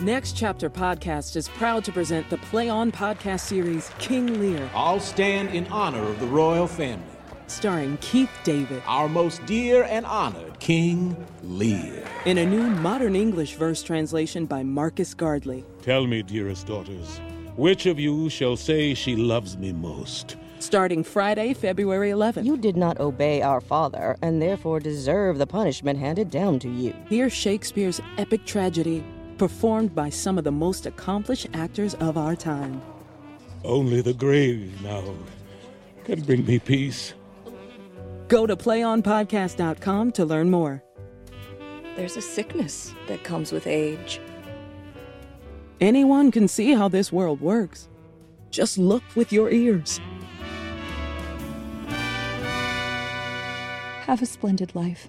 Next Chapter Podcast is proud to present the Play On podcast series King Lear, I'll stand in honor of the royal family, starring Keith David, our most dear and honored King Lear. in a new modern English verse translation by Marcus Gardley. Tell me, dearest daughters, which of you shall say she loves me most? Starting Friday, February 11th. You did not obey our father, and therefore deserve the punishment handed down to you. Hear Shakespeare's epic tragedy, performed by some of the most accomplished actors of our time. Only the grave now can bring me peace. Go to playonpodcast.com to learn more. There's a sickness that comes with age. Anyone can see how this world works. Just look with your ears. Have a splendid life.